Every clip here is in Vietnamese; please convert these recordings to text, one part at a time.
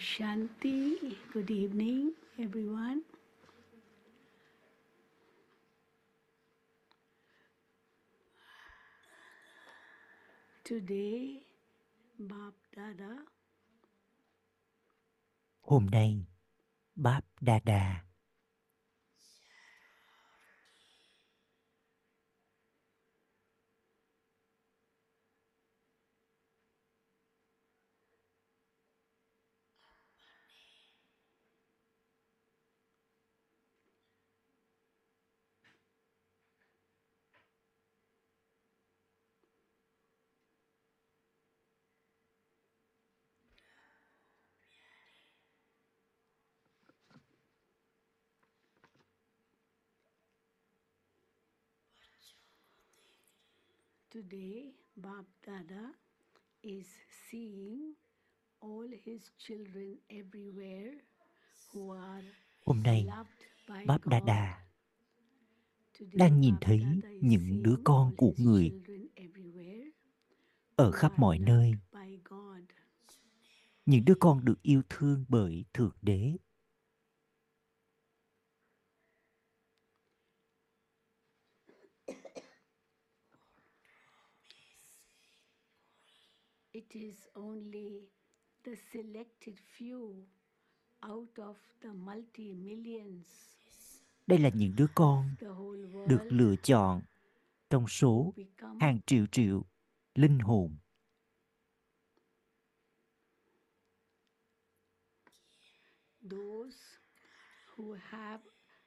Shanti. Good evening, everyone. Today, Bab Dada Hôm nay, Bab Dada Today, Bab Dada is seeing all his children everywhere who are Hôm nay, Báp. Đa Today, đang nhìn thấy những đứa con của người children everywhere ở khắp mọi nơi, by God. những đứa con được yêu thương bởi Thượng Đế. It is only the selected few out of the multi millions Đây là những đứa con the whole được world lựa chọn trong số hàng triệu triệu linh hồn those who have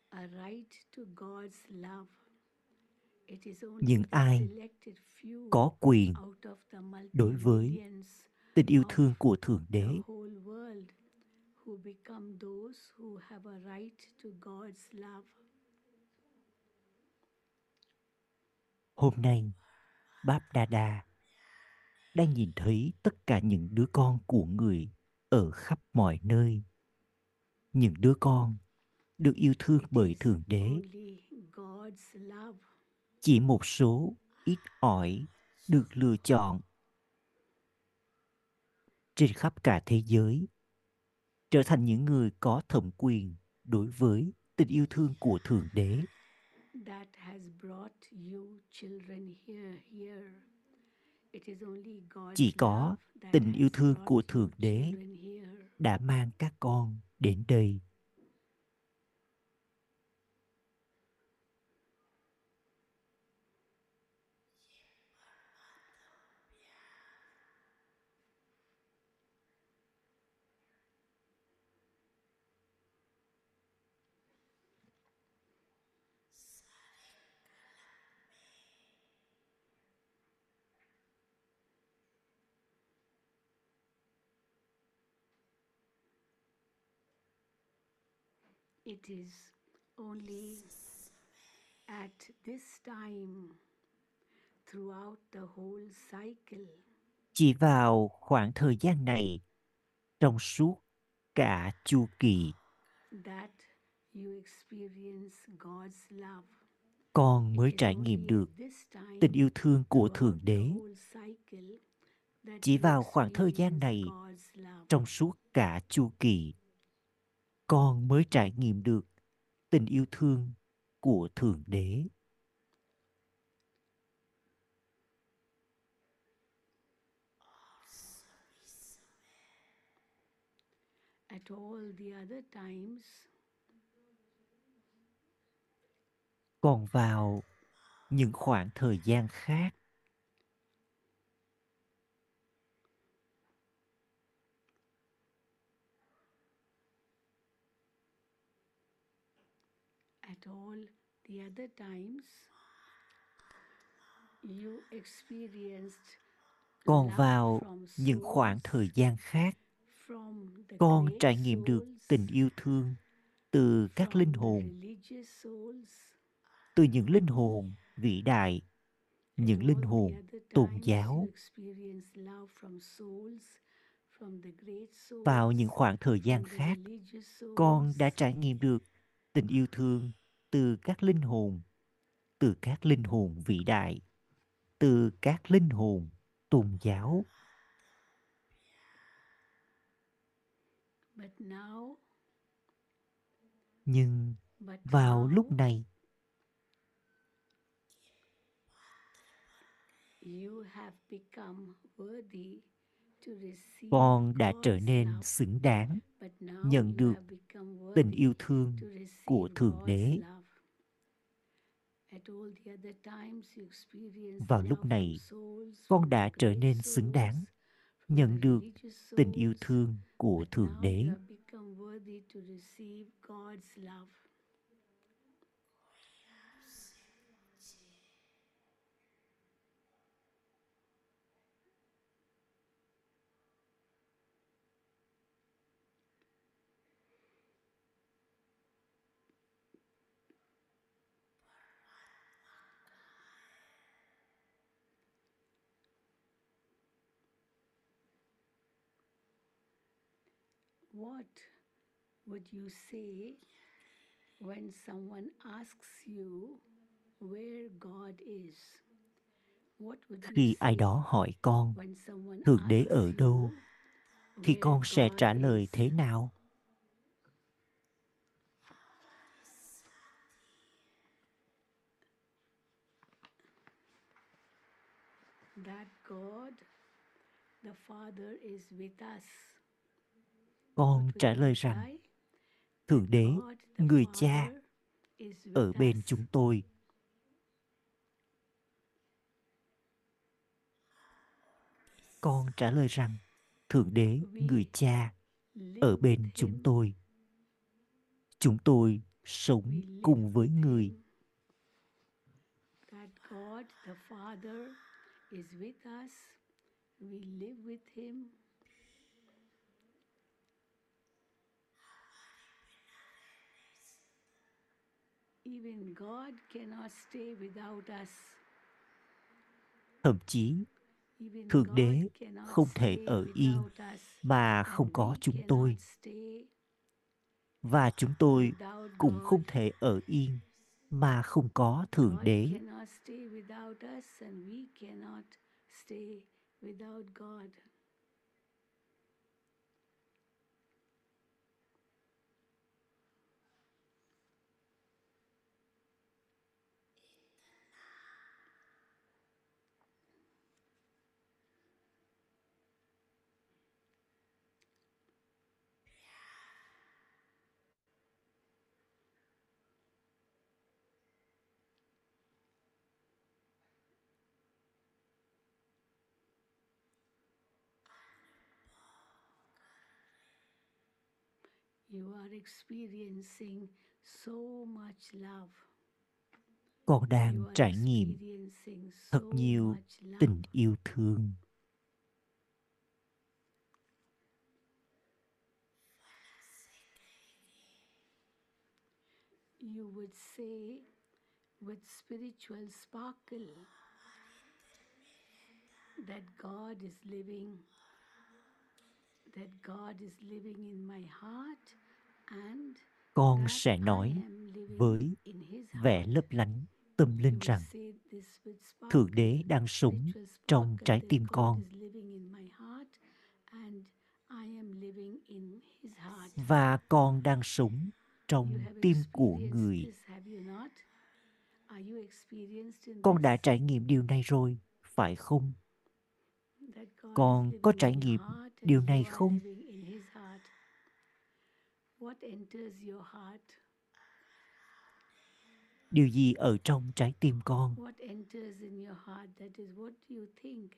a right to God's love. Những ai có quyền đối với tình yêu thương của Thượng Đế. whole world who become those who have a right to God's love. Hôm nay, Báp Đa Đa đang nhìn thấy tất cả những đứa con của người ở khắp mọi nơi. Những đứa con được yêu thương bởi Thượng Đế. Chỉ một số ít ỏi được lựa chọn trên khắp cả thế giới trở thành những người có thẩm quyền đối với tình yêu thương của Thượng Đế. that has brought you children here here. Chỉ có tình yêu thương của Thượng Đế đã mang các con đến đây. It is only at this time throughout the whole cycle Chỉ vào khoảng thời gian này, trong suốt cả chu kỳ, that you experience God's love. con mới trải nghiệm được this time tình yêu thương của Thượng Đế. whole cycle that Chỉ vào khoảng thời gian này, God's love. trong suốt cả chu kỳ, con mới trải nghiệm được tình yêu thương của Thượng Đế. At all the other times, Còn vào những khoảng thời gian khác, at all. The other times, you experienced còn vào những khoảng thời gian khác, con trải nghiệm được tình yêu thương từ các linh hồn, từ những linh hồn vĩ đại, những linh hồn tôn giáo. Vào những khoảng thời gian khác, con đã trải nghiệm được tình yêu thương từ các linh hồn, từ các linh hồn vĩ đại, từ các linh hồn tôn giáo. But now, nhưng vào lúc này you have become worthy to receive con đã trở nên xứng đáng nhận được tình yêu thương của Thượng Đế. love. At all the other times you experience Vào lúc này, con đã trở nên xứng đáng nhận được tình yêu thương của Thượng Đế. you have become worthy to receive God's love. What would you say when someone asks you where God is? What would you Khi ai đó hỏi con Thượng Đế ở đâu, thì con sẽ trả lời thế nào? That God, the Father, is with us. Con trả lời rằng? Thượng Đế, người cha, ở bên chúng tôi. Con trả lời rằng Thượng Đế, người cha, ở bên chúng tôi. Chúng tôi sống cùng với người. God, the Father, is with us. We live with him. Even God cannot stay without us. Thậm chí Even Thượng God Đế không thể ở yên mà không có chúng tôi. Và chúng tôi cũng God. không thể ở yên mà không có Thượng God Đế. cannot stay without us, and we cannot stay without God. Con đang You are trải nghiệm experiencing thật so nhiều much love. tình yêu thương. You would say with spiritual sparkle that God is living, that God is living in my heart Con sẽ nói với vẻ lấp lánh tâm linh rằng Thượng Đế đang sống trong trái tim con và con đang sống trong tim của người. Con đã trải nghiệm điều này rồi, phải không? Con có trải nghiệm điều này không? living in His heart. What enters your heart? Điều gì ở trong trái tim con? What enters in your heart? That is what you think.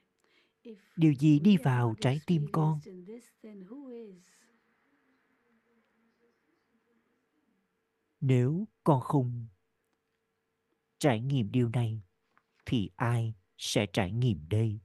If Điều gì đi vào trái tim con? experienced in this, then who is? Nếu con không trải nghiệm điều này, thì ai sẽ trải nghiệm đây?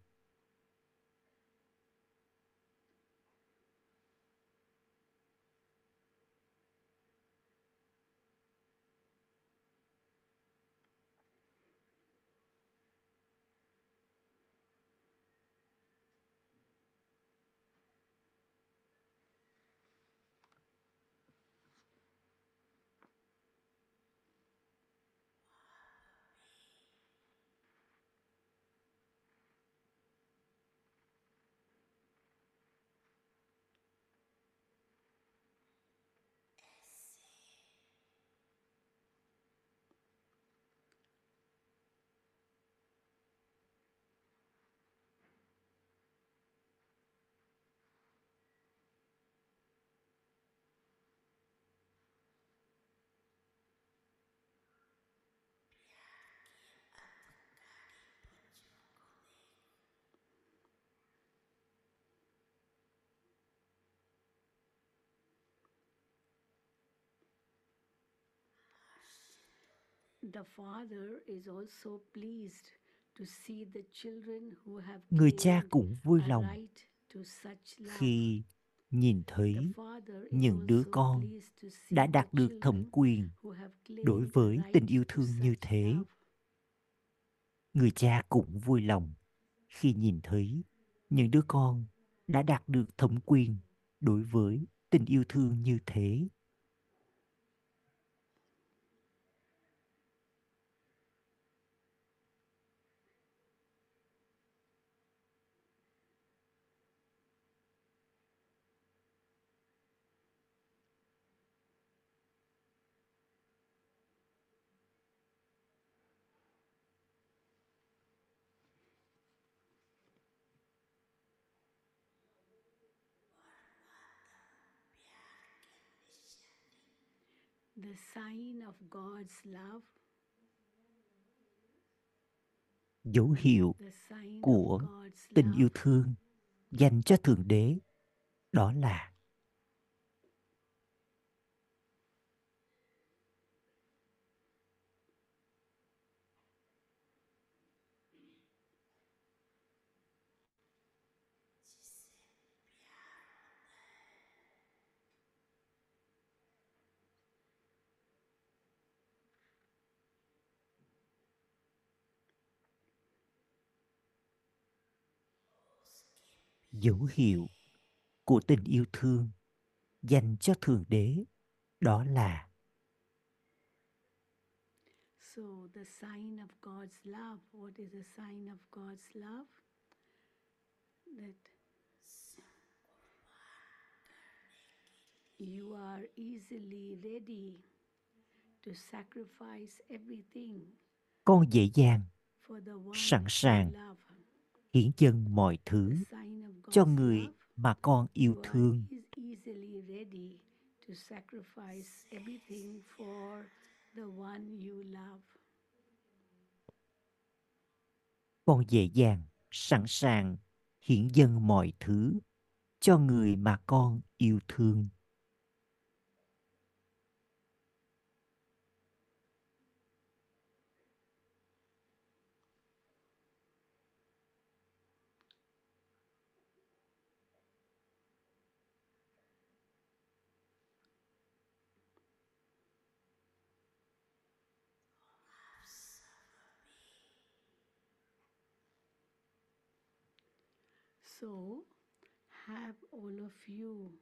Người cha cũng vui lòng khi nhìn The thấy father is những đứa also con pleased to see đã the đạt được thẩm children quyền who have đối với tình yêu to thương như such thế. người cha cũng vui lòng khi nhìn thấy những đứa con đã đạt được thẩm quyền đối với tình yêu thương như thế The sign of God's love, dấu hiệu the sign của of God's tình yêu thương dành cho thượng đế đó là dấu hiệu của tình yêu thương dành cho thượng đế đó là So, the sign of God's love, what is the sign of God's love? That you are easily ready to sacrifice everything con dễ dàng for the one sẵn sàng love. hiến dâng mọi thứ cho người mà con yêu thương eas- easily ready to sacrifice everything for the one you love. con dễ dàng sẵn sàng hiến dâng mọi thứ cho người mà con yêu thương So, have all of you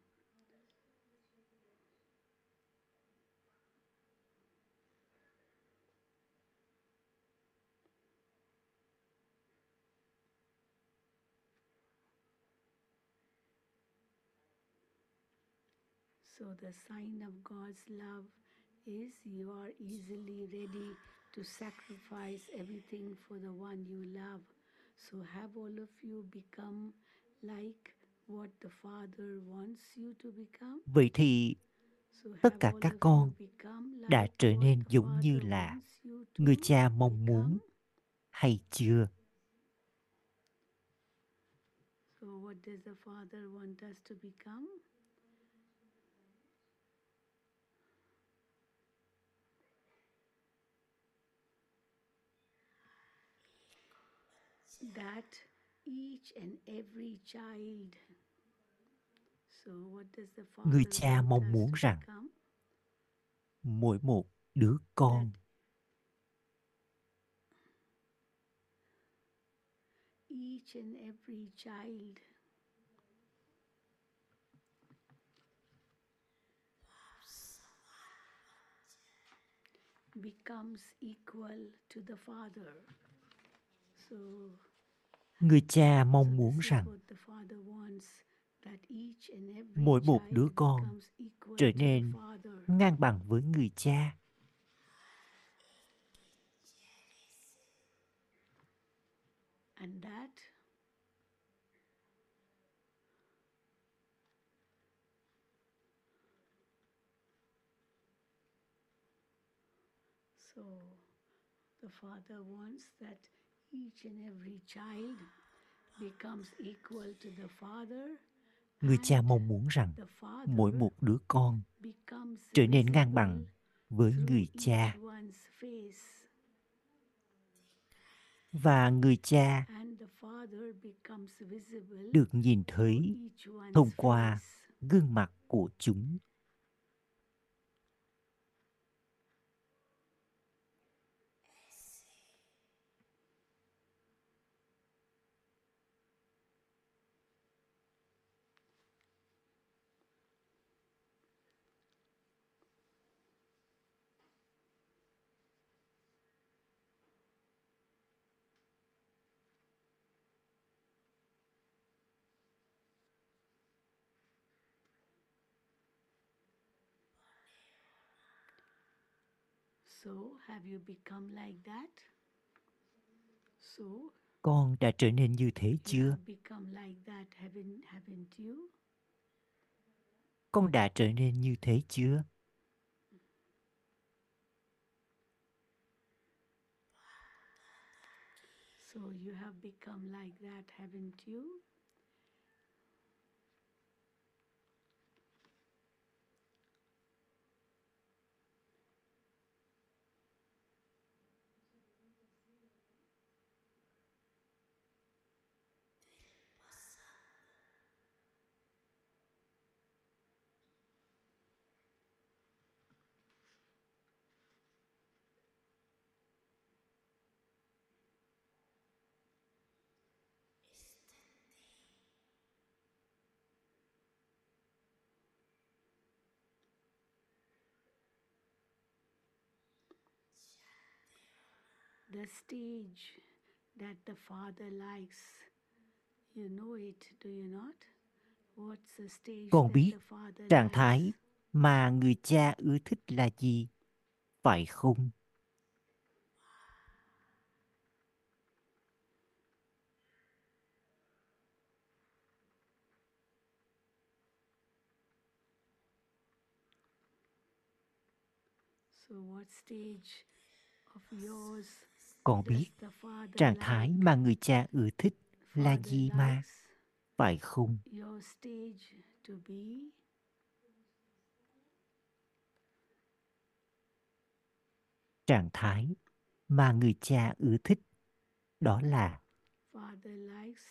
So, the sign of God's love is you are easily ready to sacrifice everything for the one you love. So, have all of you become like what the Father wants you to become. vậy thì So, Tất cả các con đã trở nên giống như là người cha mong muốn hay chưa So, what does the Father want us to become? That each and every child. So, what does the Father người cha mong muốn rằng mỗi một đứa con Each and every child becomes equal to the Father. So, người cha mong muốn rằng mỗi một đứa con trở nên ngang bằng với người cha. So, the father wants that each and every child becomes equal to the father. Người cha mong muốn rằng the mỗi father một đứa con trở nên ngang bằng với người each cha one's face, và người cha and the Father becomes visible được nhìn thấy each one's thông qua gương mặt của chúng So, have you become like that? So, con đã trở nên như thế you chưa have become like that, haven't, haven't you? con đã trở nên như thế chưa So, you have become like that, haven't you? The stage that the Father likes. You know it, do you not? What's the stage Con biết the Father trạng thái mà người cha ưa thích là gì phải không So what stage of yours con biết trạng thái mà người cha ưa thích là gì mà? phải không? your stage to be? Trạng thái mà người cha ưa thích đó là Father likes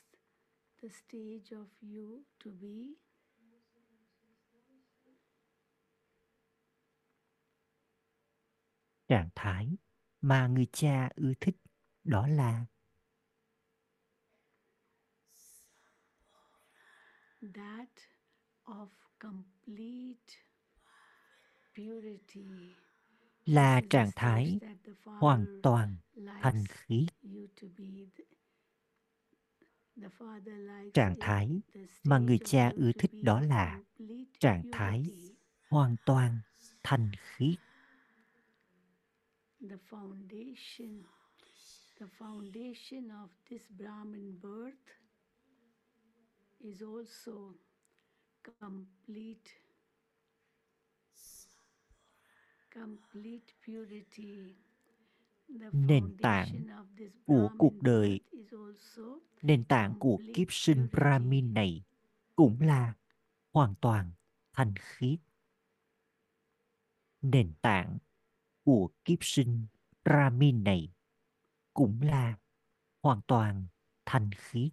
the stage of you to be? Trạng thái mà người cha ưa thích đó là that of complete purity. là trạng thái hoàn Father toàn Father likes trạng thái mà người cha ưa thích đó là trạng thái hoàn toàn thanh khiết the foundation the foundation of this brahmin birth is also complete complete purity the Nền tảng foundation of this của cuộc đời birth is also nền tảng của complete kiếp sinh purity. brahmin này cũng là hoàn toàn thanh khiết nền tảng của kiếp sinh brahmin này cũng là hoàn toàn thanh khiết.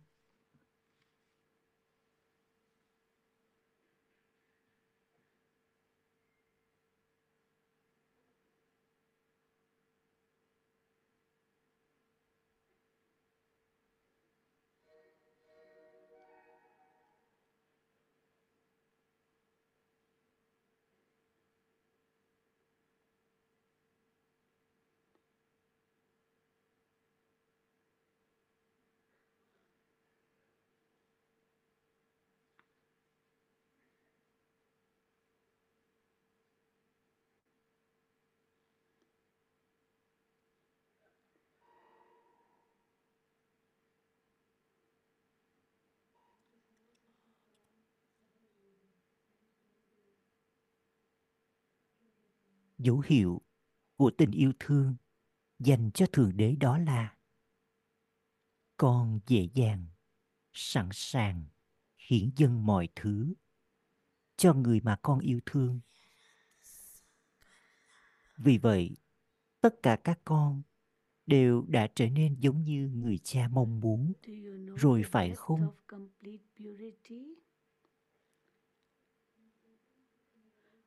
Dấu hiệu của tình yêu thương dành cho thượng đế đó là con dễ dàng, sẵn sàng hiển dâng mọi thứ cho người mà con yêu thương vì vậy, tất cả các con đều đã trở nên giống như người cha mong muốn, Rồi phải không? of complete purity? Do you know the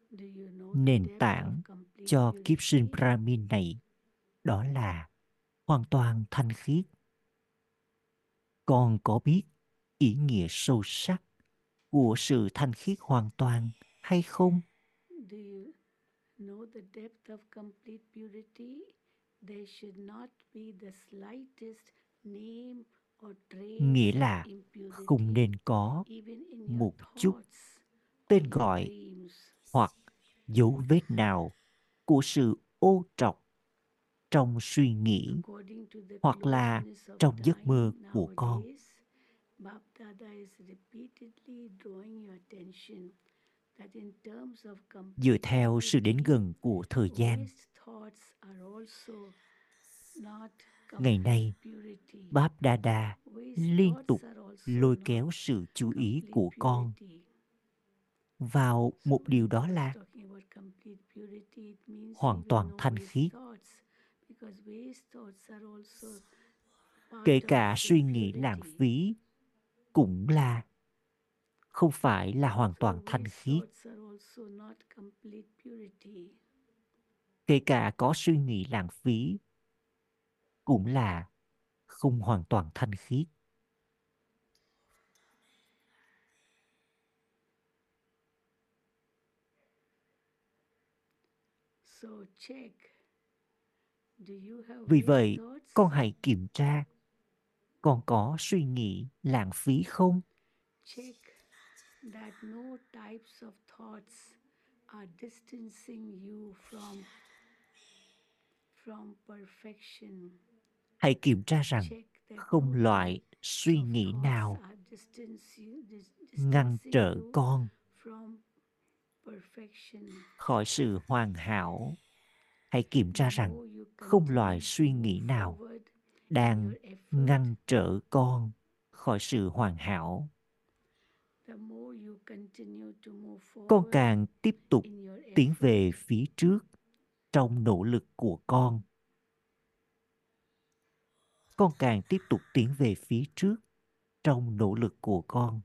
Nền tảng cho kiếp sinh? Brahmin này đó là hoàn toàn thanh khiết. Con có biết ý nghĩa sâu sắc của sự thanh khiết hoàn toàn hay không? Do you know the depth of complete purity? There should not be the slightest name or trace Nghĩa là không nên có một chút tên gọi hoặc dấu vết nào của sự ô trọc trong suy nghĩ hoặc là trong giấc mơ của con. Dựa theo sự đến gần của thời gian, ngày nay Báp Đa liên tục lôi kéo sự chú ý của con vào một điều đó là hoàn toàn thanh khí. Kể cả suy nghĩ lãng phí cũng là không phải là hoàn toàn thanh khiết. Kể cả có suy nghĩ lãng phí cũng là không hoàn toàn thanh khiết So check. Do you have vì vậy con hãy kiểm tra con có suy nghĩ lãng phí không Check that no types of thoughts are distancing you from from perfection. hãy kiểm tra rằng không loại suy nghĩ nào ngăn trở con. Khỏi sự hoàn hảo. Hãy kiểm tra rằng không loại to suy nghĩ nào đang ngăn trở con khỏi sự hoàn hảo. Con càng tiếp tục tiến về phía trước trong nỗ lực của con. Con càng tiếp tục tiến về phía trước trong nỗ lực của con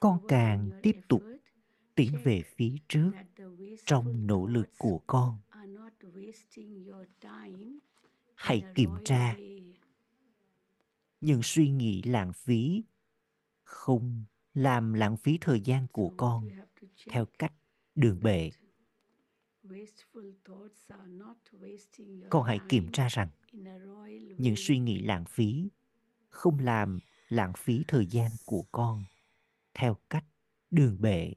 con càng tiếp tục tiến về phía trước trong nỗ lực của con. are not wasting your time hãy kiểm tra những suy nghĩ lãng phí không làm lãng phí thời gian của con theo cách đường bệ that wasteful thoughts are not wasting your con hãy kiểm tra rằng những suy nghĩ lãng phí không làm lãng phí thời gian của con theo cách đường bệ.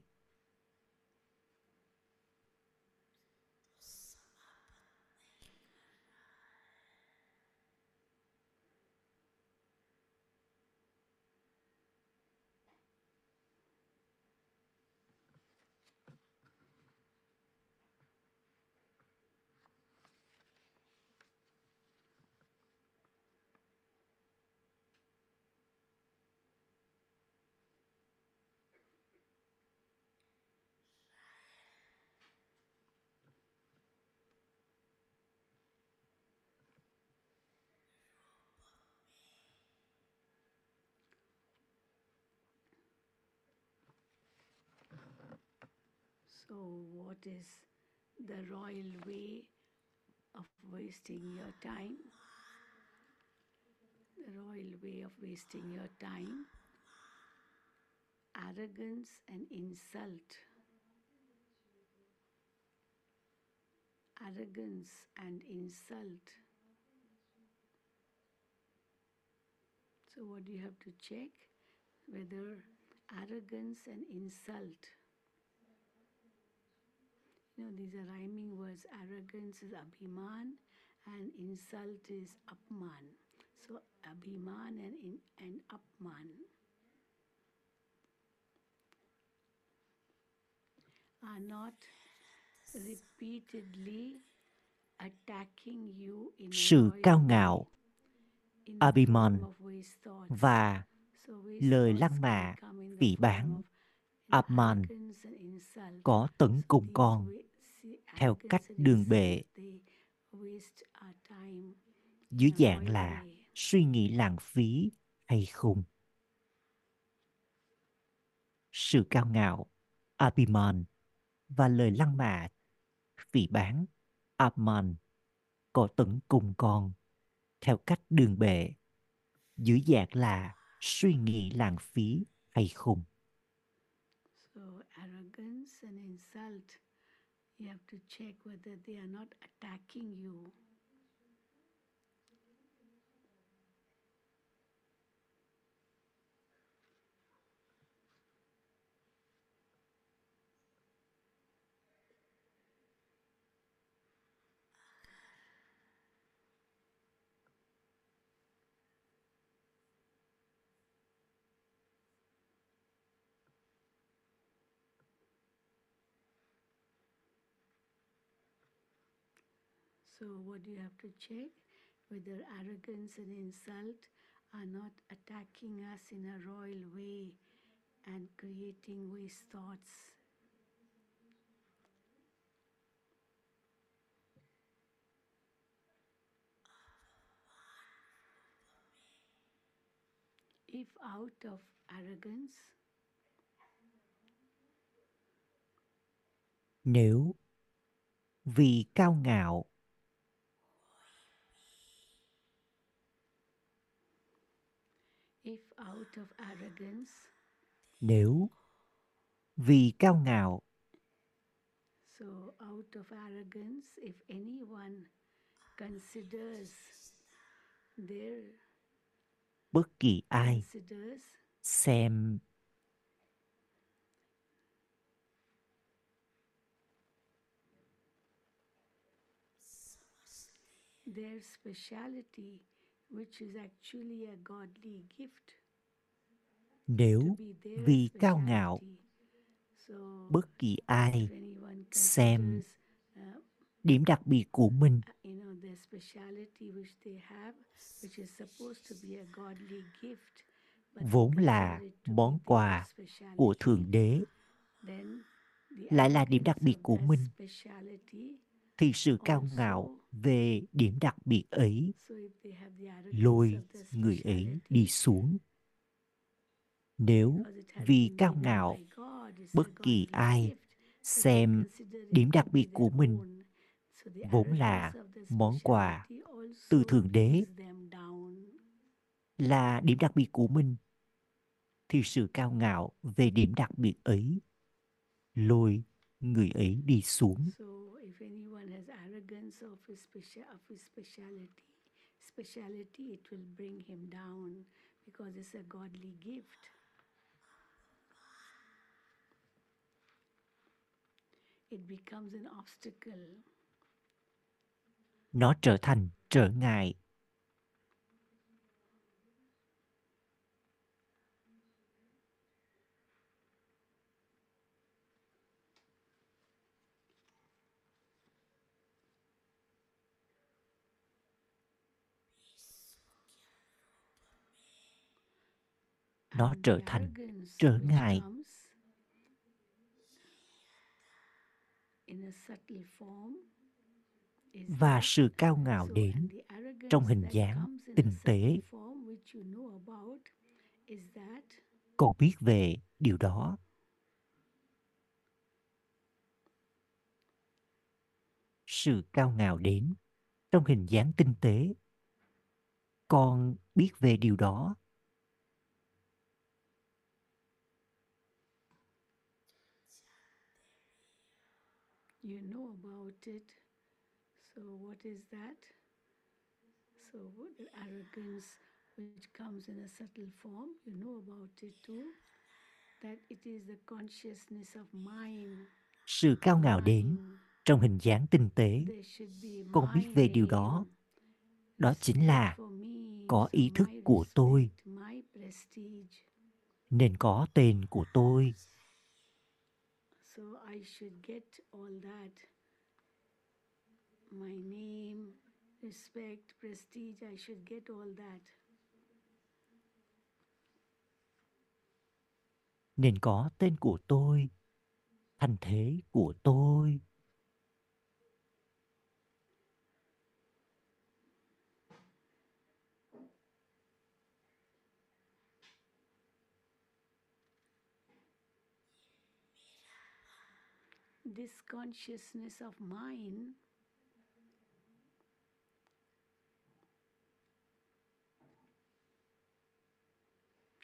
So, what is the royal way of wasting your time? The royal way of wasting your time arrogance and insult. Arrogance and insult. So, what do you have to check? Whether arrogance and insult Know, these are rhyming words. Arrogance is abhiman and insult is apman. So, abhiman and, in, and apman. Are not repeatedly attacking you in sự cao ngạo Abhiman và lời lăng mạ phỉ báng Apman có tấn these con theo cách đường bệ. they waste our time. Dưới dạng là suy nghĩ lãng phí hay khùng. Sự cao ngạo Abhiman và lời lăng mạ phỉ báng Apman có tấn cùng con. Theo cách đường bệ dưới dạng là suy nghĩ lãng phí hay khùng. So arrogance and insult, you have to check whether they are not attacking you. So what you have to check whether arrogance and insult are not attacking us in a royal way and creating waste thoughts. If out of arrogance, Nếu vì cao ngạo if out of arrogance, nếu vì cao ngạo. So out of arrogance, if anyone considers their bất kỳ ai considers xem their speciality, which is actually a godly gift nếu vì cao ngạo, bất kỳ ai xem điểm đặc biệt của mình, vốn là món quà của thượng đế, lại là điểm đặc biệt của mình, thì sự cao ngạo về điểm đặc biệt ấy lôi người ấy đi xuống nếu vì cao ngạo bất kỳ ai xem điểm đặc biệt của mình vốn là món quà từ thượng đế là điểm đặc biệt của mình thì sự cao ngạo về điểm đặc biệt ấy lôi người ấy đi xuống speciality, it will bring him down because it's a godly gift. It becomes an obstacle nó trở thành trở ngại nó trở thành trở ngại comes in a subtle form is và sự cao ngạo đến trong hình dáng tinh tế. subtle form which you know about is that con biết về điều đó. Sự cao ngạo đến trong hình dáng tinh tế. Con biết về điều đó you know about it. So, what is that? So, the arrogance which comes in a subtle form, you know about it too. That it is the consciousness of mind. sự cao ngạo đến trong hình dáng tinh tế. Con biết về điều đó. đó chính là có ý thức của tôi. nên có tên của tôi So I should get all that. My name, respect, prestige, I should get all that. nên có tên của tôi thành thế của tôi This consciousness of mine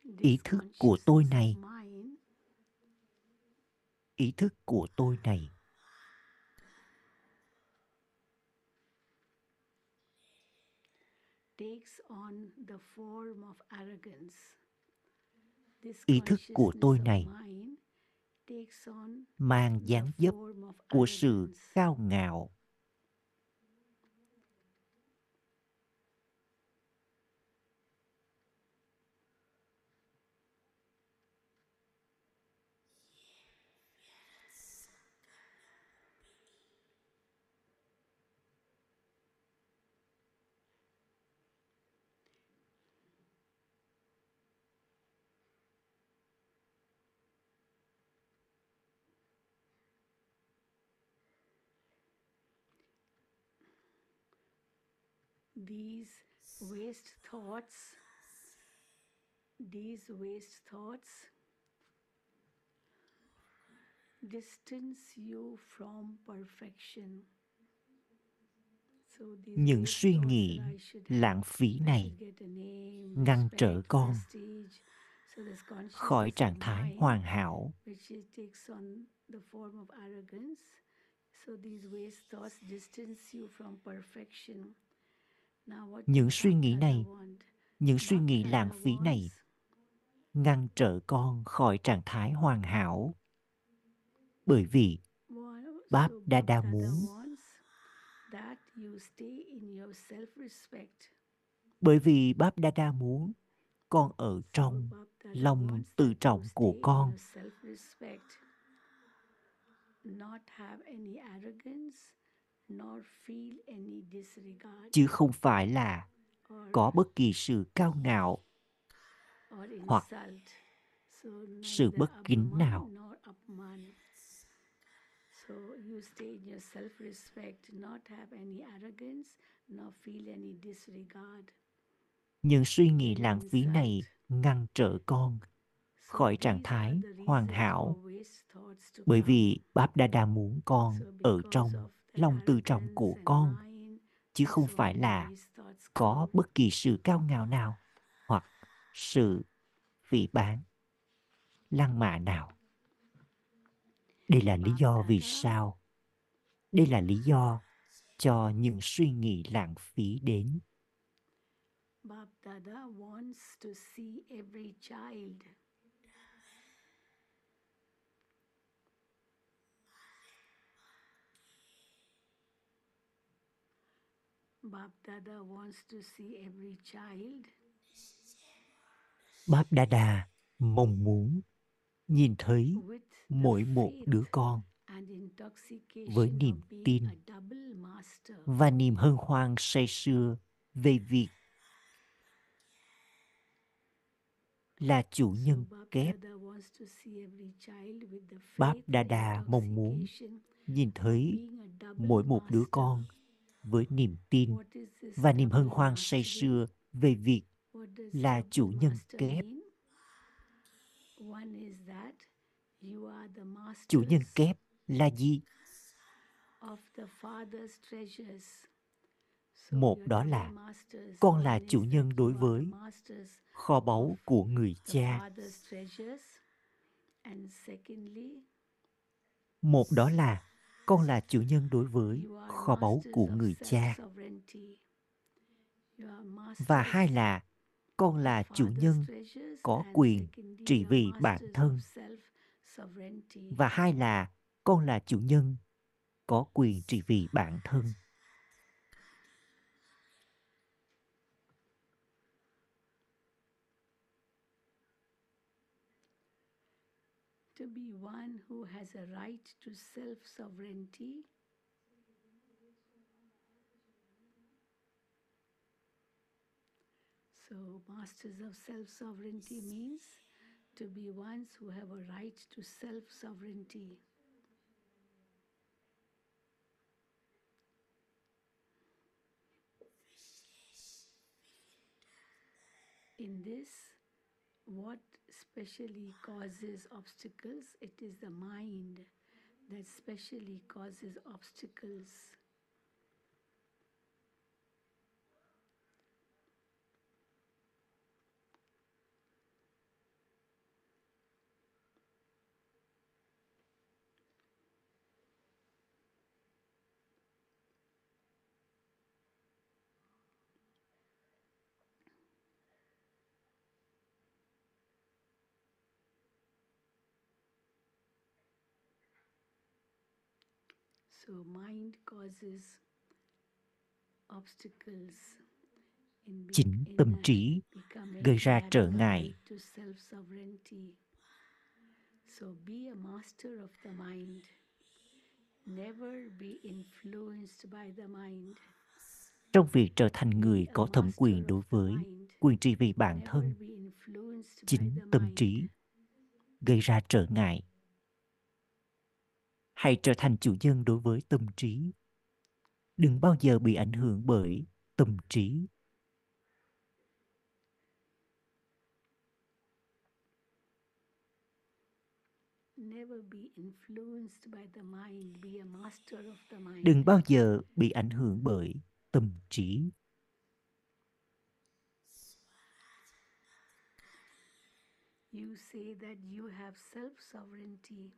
ý this thức của tôi này. mine ý thức của tôi này. Takes on the form of arrogance. This ý thức của tôi này mang dáng dấp của sự cao ngạo. These waste thoughts, these waste thoughts distance you from perfection. Những suy nghĩ lãng phí này should get a name, ngăn trở con khỏi consciousness trạng thái hoàn hảo. So these waste thoughts distance you from perfection. Những suy nghĩ này, những suy nghĩ lãng phí này ngăn trở con khỏi trạng thái hoàn hảo. Bởi vì Well, Báp Đa Đa muốn bởi vì Báp Đa Đa muốn con ở trong lòng tự trọng của con chứ không phải là có bất kỳ sự cao ngạo hoặc sự bất kính nào. nor Apman. So you stay in your self-respect, not have any arrogance, nor feel any disregard. những suy nghĩ lãng phí này ngăn trở con khỏi trạng thái hoàn hảo bởi vì Báp Đa Đa muốn con ở trong lòng tự trọng của con, chứ không phải là có bất kỳ sự cao ngạo nào hoặc sự phỉ bán lăng mạ nào. Đây là lý do vì sao, đây là lý do cho những suy nghĩ lãng phí đến. Bap Dada wants to see every child. Bap Dada mong muốn nhìn thấy mỗi một đứa con. với niềm tin và niềm hân hoan say sưa về việc là chủ nhân kép. Báp and Đa mong muốn nhìn thấy mỗi một đứa con với niềm tin và niềm hân hoan say sưa về việc là chủ nhân kép. chủ nhân kép là gì? Một đó là con là chủ nhân đối với kho báu của người cha. một đó là con là chủ nhân đối với kho báu của người cha. Và hai là, con là chủ nhân có quyền trị vì bản thân. Và hai là, con là chủ nhân có quyền trị vì bản thân. To be one who has a right to self-sovereignty So, masters of self sovereignty means to be ones who have a right to self sovereignty. In this, what specially causes obstacles? It is the mind that specially causes obstacles. So, mind causes obstacles in, be- chính tâm trí gây ra trở ngại to self sovereignty. So, be a master of the mind. Never be influenced by the mind. trong việc trở thành người có thẩm quyền đối the với mind. quyền trị vì bản Never thân be influenced by chính the tâm mind. trí gây ra trở ngại hãy trở thành chủ nhân đối với tâm trí đừng bao giờ bị ảnh hưởng bởi tâm trí Never be influenced by the mind. Be a master of the mind. đừng bao giờ bị ảnh hưởng bởi tâm trí You say that you have self sovereignty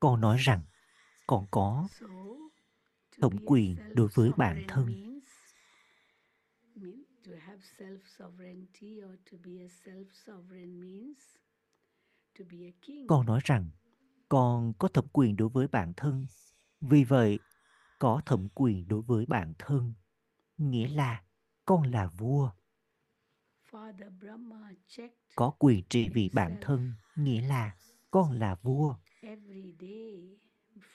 con nói rằng con có Thẩm quyền đối với bản thân. To have self sovereignty or to be a self sovereign means to be a king. con nói rằng con có thẩm quyền đối với bản thân vì vậy, có thẩm quyền đối với bản thân nghĩa là con là vua có quyền trị vì bản thân nghĩa là con là vua every day.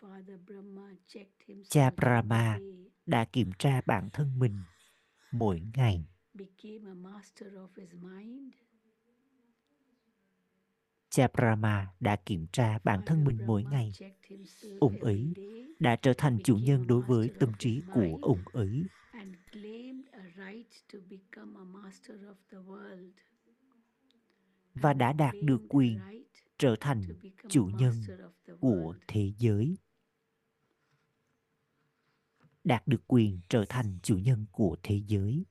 Father Brahma checked himself. cha brahma đã kiểm tra bản thân mình mỗi ngày became a master of his mind. cha brahma đã kiểm tra bản thân mình mỗi ngày ông ấy đã trở thành chủ nhân đối với tâm trí của ông ấy and claimed a right to become a master of the world. và đã đạt được quyền trở thành chủ nhân của thế giới. Đạt được quyền trở thành chủ nhân của thế giới.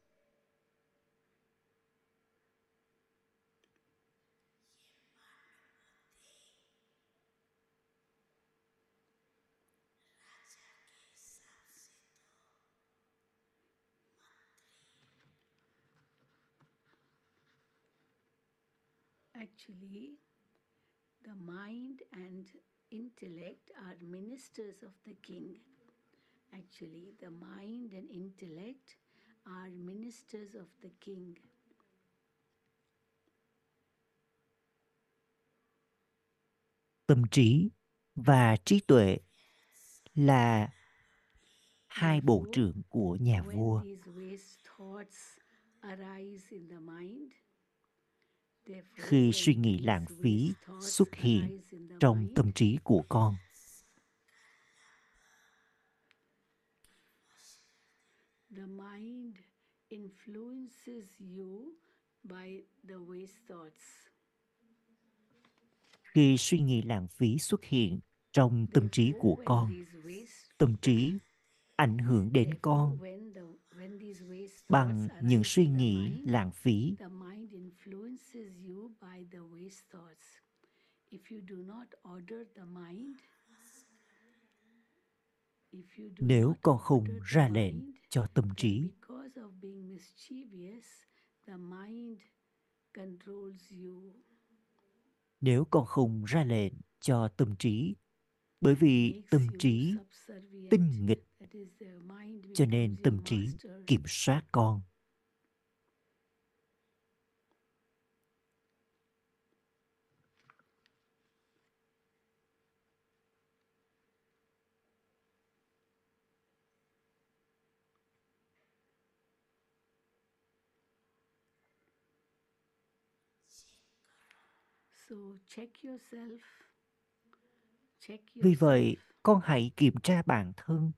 Actually, the mind and intellect are ministers of the king. Actually, the mind and intellect are ministers of the king. tâm trí và trí tuệ là hai bộ trưởng của nhà vua these waste thoughts arise in the mind, therefore, khi suy nghĩ lãng phí xuất hiện trong tâm trí của con the mind influences you by the waste thoughts. khi suy nghĩ lãng phí xuất hiện trong tâm trí của con tâm trí ảnh hưởng đến con bằng những suy nghĩ lãng phí. Nếu con không ra lệnh cho tâm trí, nếu con không ra lệnh cho tâm trí, bởi vì tâm trí tinh nghịch cho nên tâm trí kiểm soát con Vì vậy, con hãy kiểm tra bản thân.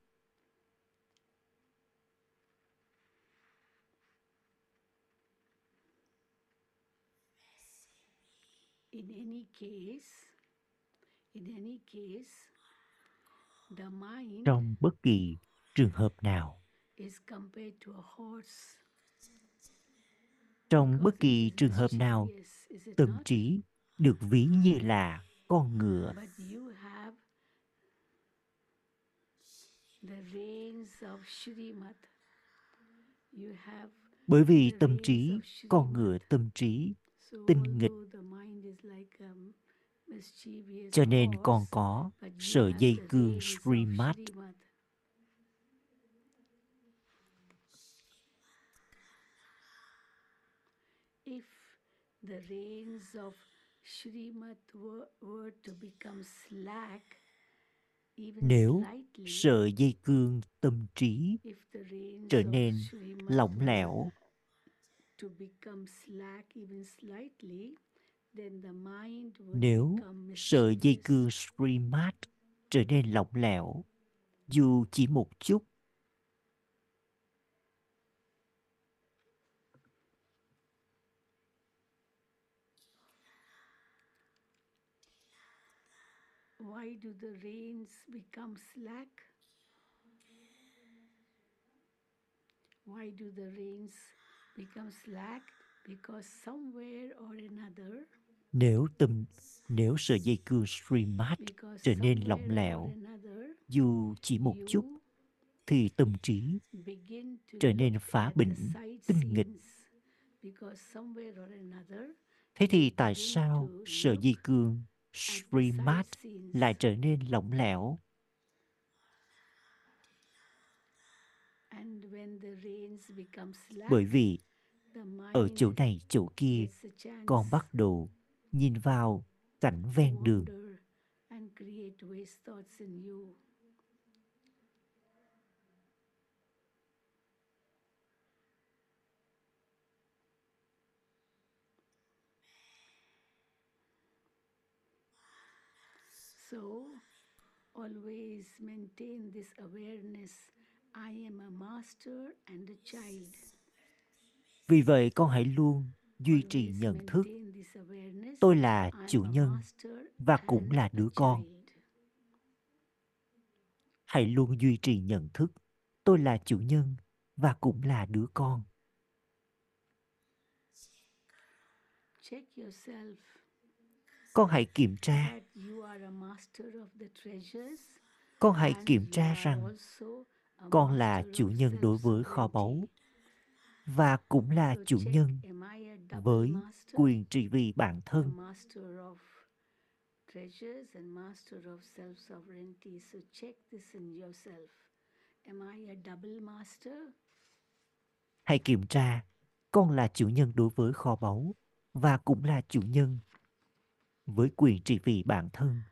In any case, in any case, the mind Trong bất kỳ trường hợp nào, is compared to a horse. Trong bất kỳ trường hợp nào, tâm trí được ví như là con ngựa. Bởi vì tâm trí, con ngựa tâm trí, tinh nghịch, cho nên con có sợi dây cương Srimad. If the reins of nếu sợi dây cương tâm trí trở nên lỏng lẻo nếu sợi dây cương Srimad trở nên lỏng lẻo dù chỉ một chút Why do the reins become slack? Why do the reins become slack? Because somewhere or another, nếu tâm nếu sợi dây cương Srimad trở nên lỏng lẻo dù chỉ một chút thì tâm trí trở nên phá bệnh tinh nghịch thế thì tại sao sợi dây cương Srimad lại trở nên lỏng lẻo. Bởi vì ở chỗ này chỗ kia con bắt đầu nhìn vào cảnh ven đường So, always maintain this awareness. I am a master and a child. Vì vậy con hãy luôn duy trì nhận thức tôi là chủ nhân và cũng là đứa con. Hãy luôn duy trì nhận thức tôi là chủ nhân và cũng là đứa con. Con hãy kiểm tra con hãy kiểm tra rằng Ờ, con là chủ nhân đối với kho báu. Và cũng là chủ nhân với quyền trị vì bản thân. Hãy kiểm tra, con là chủ nhân đối với kho báu và cũng là chủ nhân với quyền trị vì bản thân.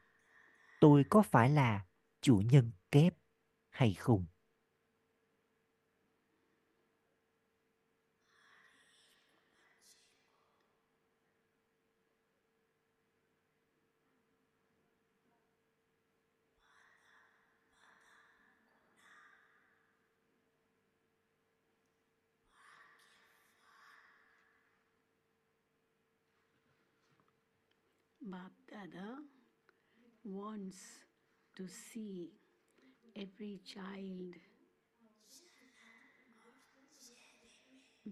Tôi có phải là chủ nhân kép hay không? Bapdada wants to see every child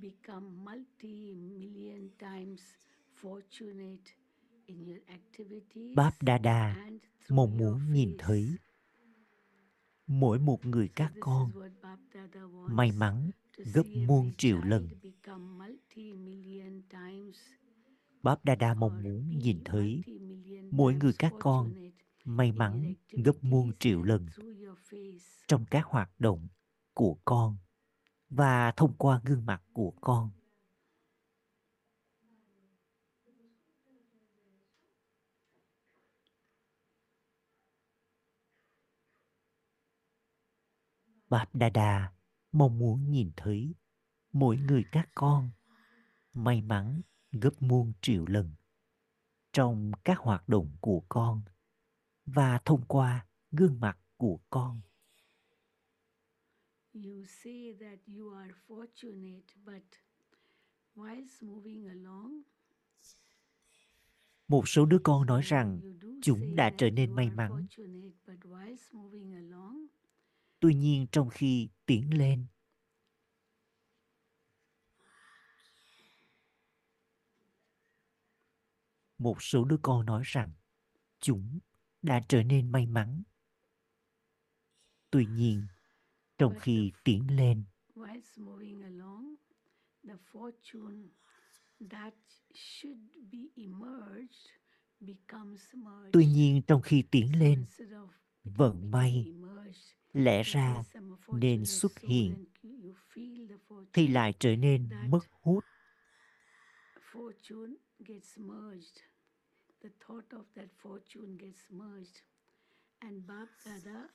become multi-million times fortunate Báp Đa Đa mong muốn nhìn thấy mỗi một người các con may mắn gấp muôn triệu lần. child become multi-million times Báp Đa Đa mong muốn nhìn thấy mỗi người các con may mắn gấp muôn triệu lần trong các hoạt động của con và thông qua gương mặt của con. Báp Đa Đa mong muốn nhìn thấy mỗi người các con may mắn gấp muôn triệu lần trong các hoạt động của con và thông qua gương mặt của con. You say that you are fortunate, but whilst moving along, Một số đứa con nói rằng chúng đã trở nên may mắn. Tuy nhiên trong khi tiến lên, một số đứa con nói rằng chúng đã trở nên may mắn. Tuy nhiên, trong khi tiến lên, whilst moving along, the fortune that should be emerged becomes merged. tuy nhiên trong khi tiến lên, vận may lẽ ra nên xuất hiện thì fortune. lại trở nên mất hút. The thought of that fortune gets merged. And Bap Dada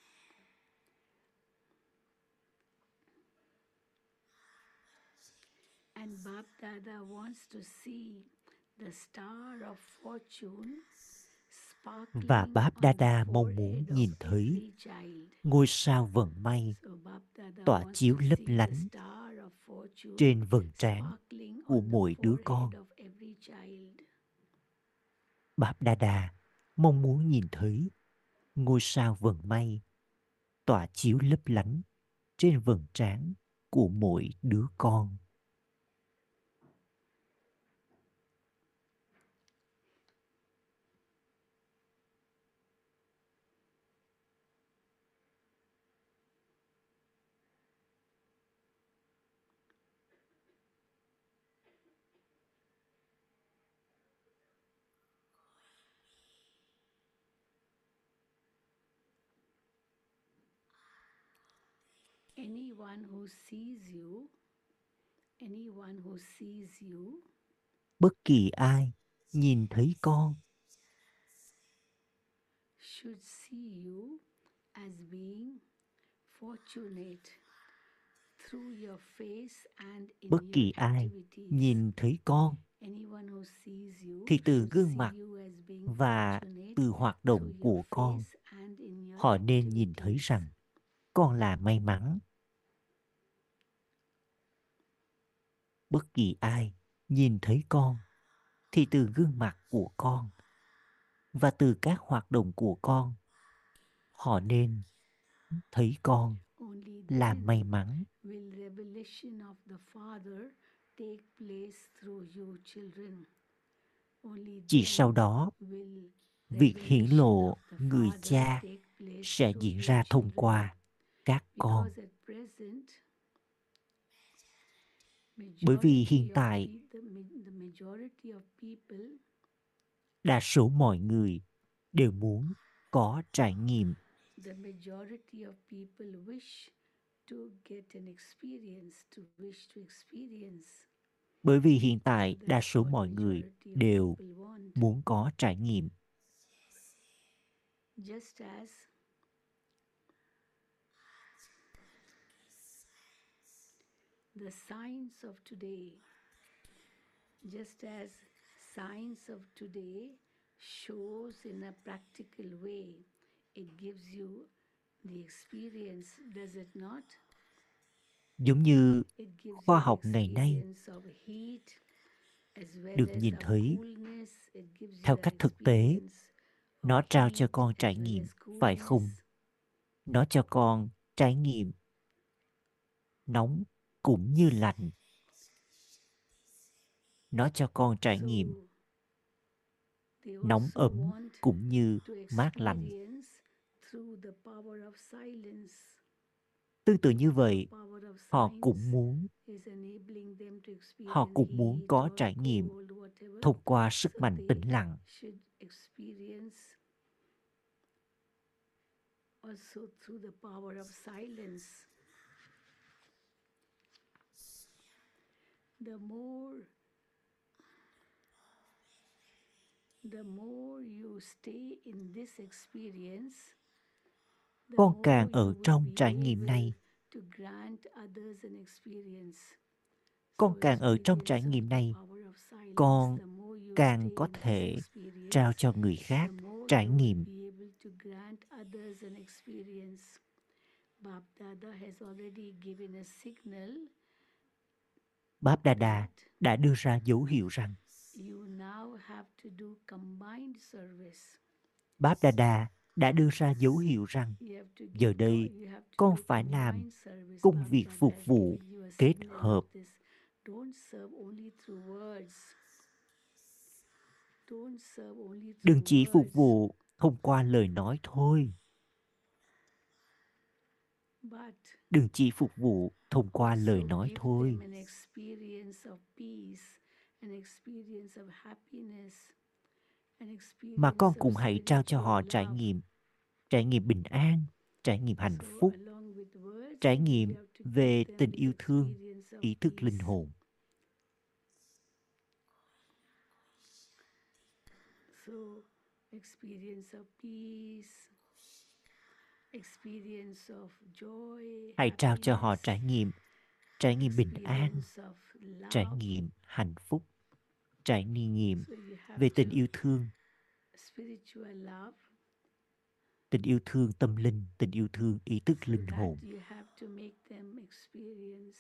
and Bap Dada wants to see the star of fortune sparkling Và Báp Đa Đa mong muốn nhìn thấy every child. ngôi sao vận may tỏa chiếu lấp lánh trên vầng trán của mỗi đứa con. Báp Đa Đa mong muốn nhìn thấy ngôi sao vầng may tỏa chiếu lấp lánh trên vầng trán của mỗi đứa con. Bất kỳ ai nhìn thấy con. should see you as being fortunate through your face and in bất your kỳ ai nhìn thấy con. Anyone who sees you thì từ gương mặt và từ hoạt động của con face and in your họ nên nhìn thấy rằng con là may mắn bất kỳ ai nhìn thấy con thì từ gương mặt của con và từ các hoạt động của con họ nên thấy con là may mắn. will revelation of the Father take place through you children. Only chỉ sau đó việc hiển lộ người cha sẽ diễn ra thông qua các con bởi vì hiện tại pe- the, ma- the majority of people đa số mọi người đều muốn có trải nghiệm the majority of people wish to get an experience, to wish to experience. bởi vì hiện tại đa số mọi người đều muốn có trải nghiệm Just as the science of today, just as science of today shows in a practical way, it gives you the experience, does it not? giống như khoa học ngày nay được nhìn thấy theo the cách thực tế nó trao cho con trải nghiệm phải không? nó cho con trải nghiệm nóng cũng như lạnh nó cho con trải nghiệm nóng ấm cũng như mát lạnh. Tương tự như vậy, họ cũng muốn họ cũng muốn có trải nghiệm thông qua sức mạnh tĩnh lặng should experience also through the more the more you stay in this experience, the con càng ở trong trải nghiệm này. to grant others an experience. con càng ở trong experience trải nghiệm này con càng có thể trao cho người khác trải nghiệm Báp Đà Đà đã đưa ra dấu hiệu rằng you now have to do combined service. Báp Đà Đà đã đưa ra dấu hiệu rằng You have to giờ đây con phải làm công việc phục vụ kết hợp. this. Don't serve only through words. Don't serve only through đừng chỉ phục words. vụ thông qua lời nói thôi But đừng chỉ phục vụ thông qua lời nói thôi. them an experience of peace, an experience of happiness, an mà experience con of cùng hãy trao cho họ trải nghiệm trải nghiệm bình an trải nghiệm hạnh phúc trải nghiệm về tình yêu thương ý thức linh hồn. Experience of peace, hãy trao cho họ trải nghiệm trải nghiệm bình an trải nghiệm hạnh phúc trải nghiệm về tình yêu thương spiritual love. tình yêu thương tâm linh tình yêu thương ý thức linh hồn you have to make them experience.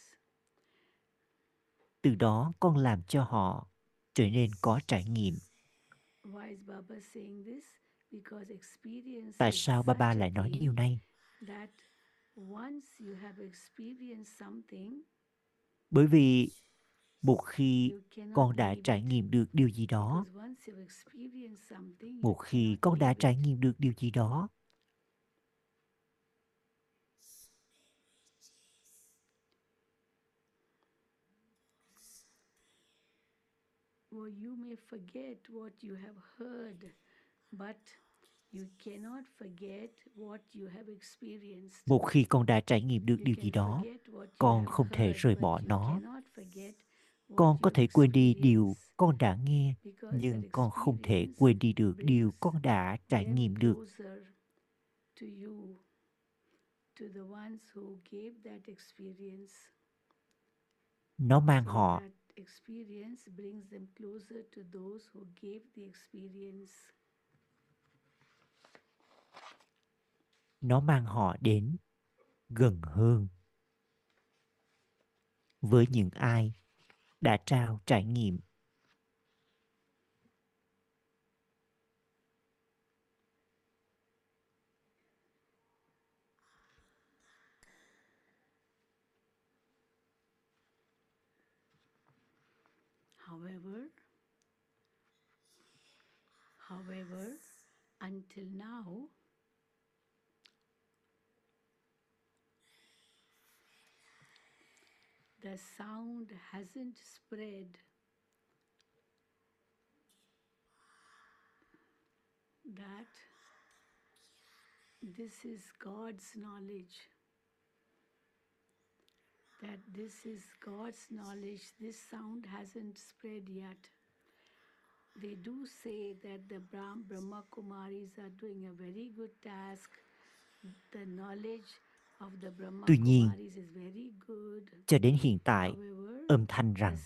từ đó con làm cho họ trở nên có trải nghiệm Tại sao ba ba lại nói điều này? that once you have experienced something, bởi vì một khi con đã trải nghiệm được điều gì đó một khi con đã trải nghiệm được điều gì đó Or you may forget what you have heard, but you cannot forget what you have experienced. một khi con đã trải nghiệm được điều gì đó forget what you con không thể rời bỏ nó cannot forget what con có thể quên đi điều con đã nghe Because nhưng con không thể quên đi được điều con đã trải nghiệm được closer to you, to the ones who gave that experience. nó mang họ that experience brings them closer to those who gave the experience. Nó mang họ đến gần hơn. Với những ai đã trao trải nghiệm. However, however, until now, the sound hasn't spread that this is God's knowledge. That this is God's knowledge. This sound hasn't spread yet. They do say that the Brahm, Brahma Kumaris are doing a very good task. The knowledge Tuy nhiên, cho đến hiện tại âm thanh rằng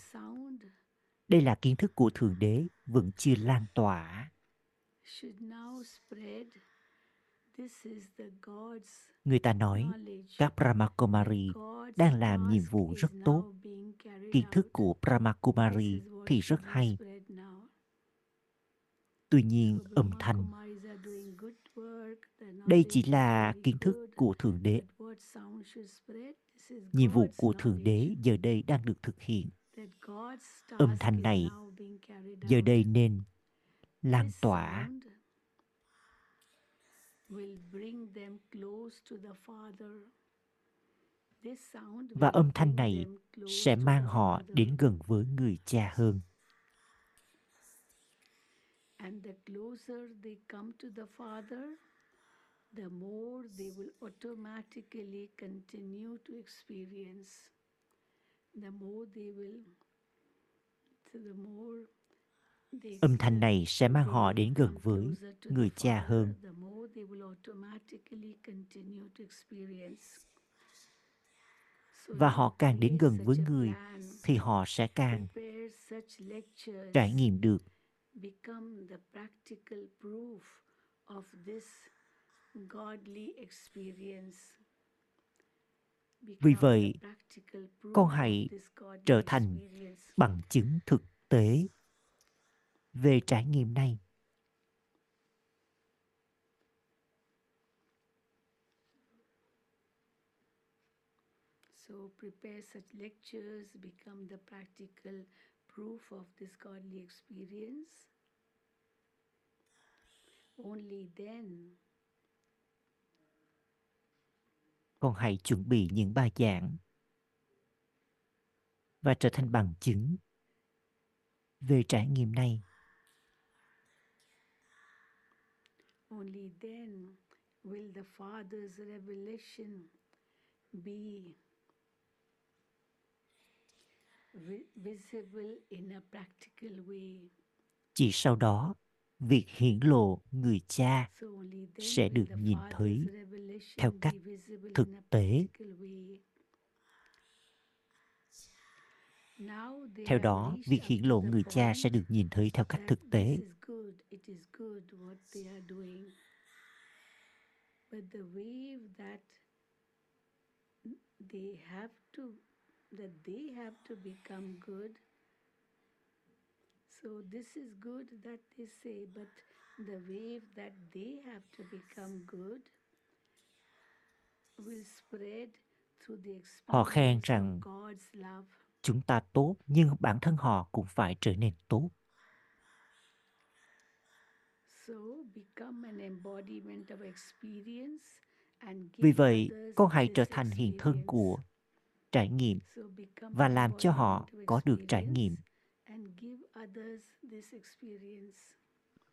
đây là kiến thức của thượng đế vẫn chưa lan tỏa. người ta nói các brahmakumari đang làm nhiệm vụ rất tốt. kiến thức của brahmakumari thì rất hay. tuy nhiên âm thanh đây chỉ là kiến thức của thượng đế Nhiệm vụ của thượng đế giờ đây đang được thực hiện. That God's âm thanh này giờ đây nên lan tỏa. sound will bring them close to the Father. This sound và âm thanh này sẽ mang họ đến gần với người cha hơn. And the closer they come to the Father, the more they will automatically continue to experience. The more they will, so the more they âm thanh này sẽ mang họ đến gần với người cha hơn the more they will automatically continue to experience. So và họ càng đến gần such với người thì họ sẽ càng trải nghiệm được Vì vậy, con hãy trở thành bằng chứng thực tế về trải nghiệm này So prepare such lectures, become the practical proof of this godly experience. Only then con hãy chuẩn bị những bài giảng và trở thành bằng chứng về trải nghiệm này Only then will the Father's revelation be vi- visible in a practical way. chỉ sau đó việc hiển lộ người cha So only then sẽ được the nhìn thấy theo cách thực tế. practical way. Now they theo đó việc hiển lộ người cha sẽ được nhìn thấy theo cách thực tế This is good. It is good what they are doing. But the wave that they have to that they have to become good. So this is good that they say, but the wave that they have to become good will spread through the Họ khen experience rằng of God's love. chúng ta tốt nhưng bản thân họ cũng phải trở nên tốt. So become an embodiment of experience and give vì vậy con hãy trở thành hiện thân của trải nghiệm So become và làm cho họ có được trải nghiệm and give others this experience.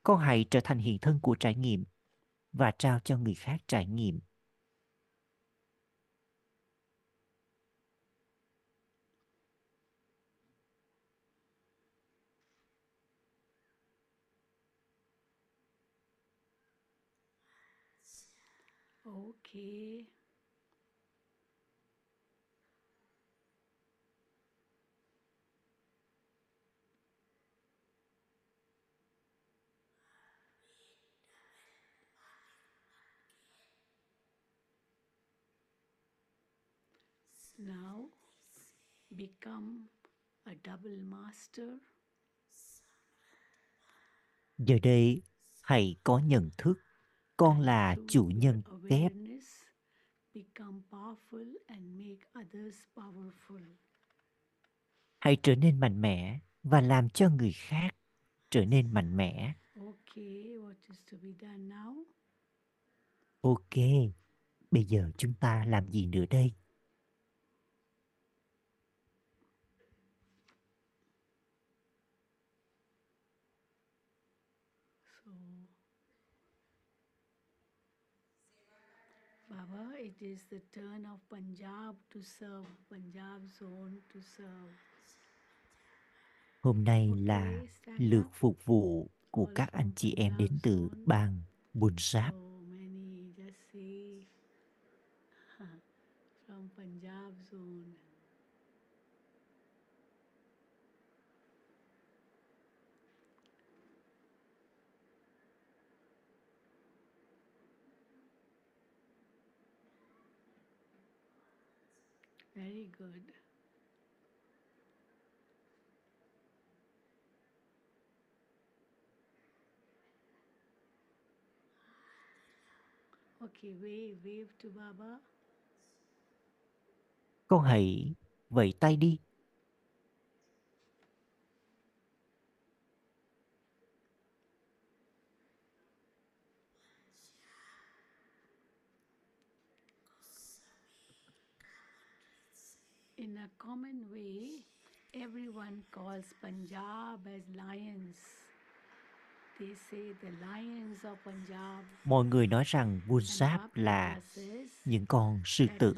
con hãy trở thành hiện thân của trải nghiệm và trao cho người khác trải nghiệm Okay. Now become a double master. giờ đây hãy có nhận thức con là chủ nhân kép awareness become powerful and make others powerful. hãy trở nên mạnh mẽ và làm cho người khác trở nên mạnh mẽ Okay, what is to be done now? ok bây giờ chúng ta làm gì nữa đây So, Baba, it is the turn of Punjab to serve, Punjab zone to serve. hôm nay là lượt phục vụ của các anh chị em đến từ bang Punjab from Punjab zone. Very good. Okay, wave, wave to Baba. con hãy vẫy tay đi a common way, everyone calls Punjab as lions. They say the lions of Punjab. Mọi người nói rằng Punjab là những con sư tử,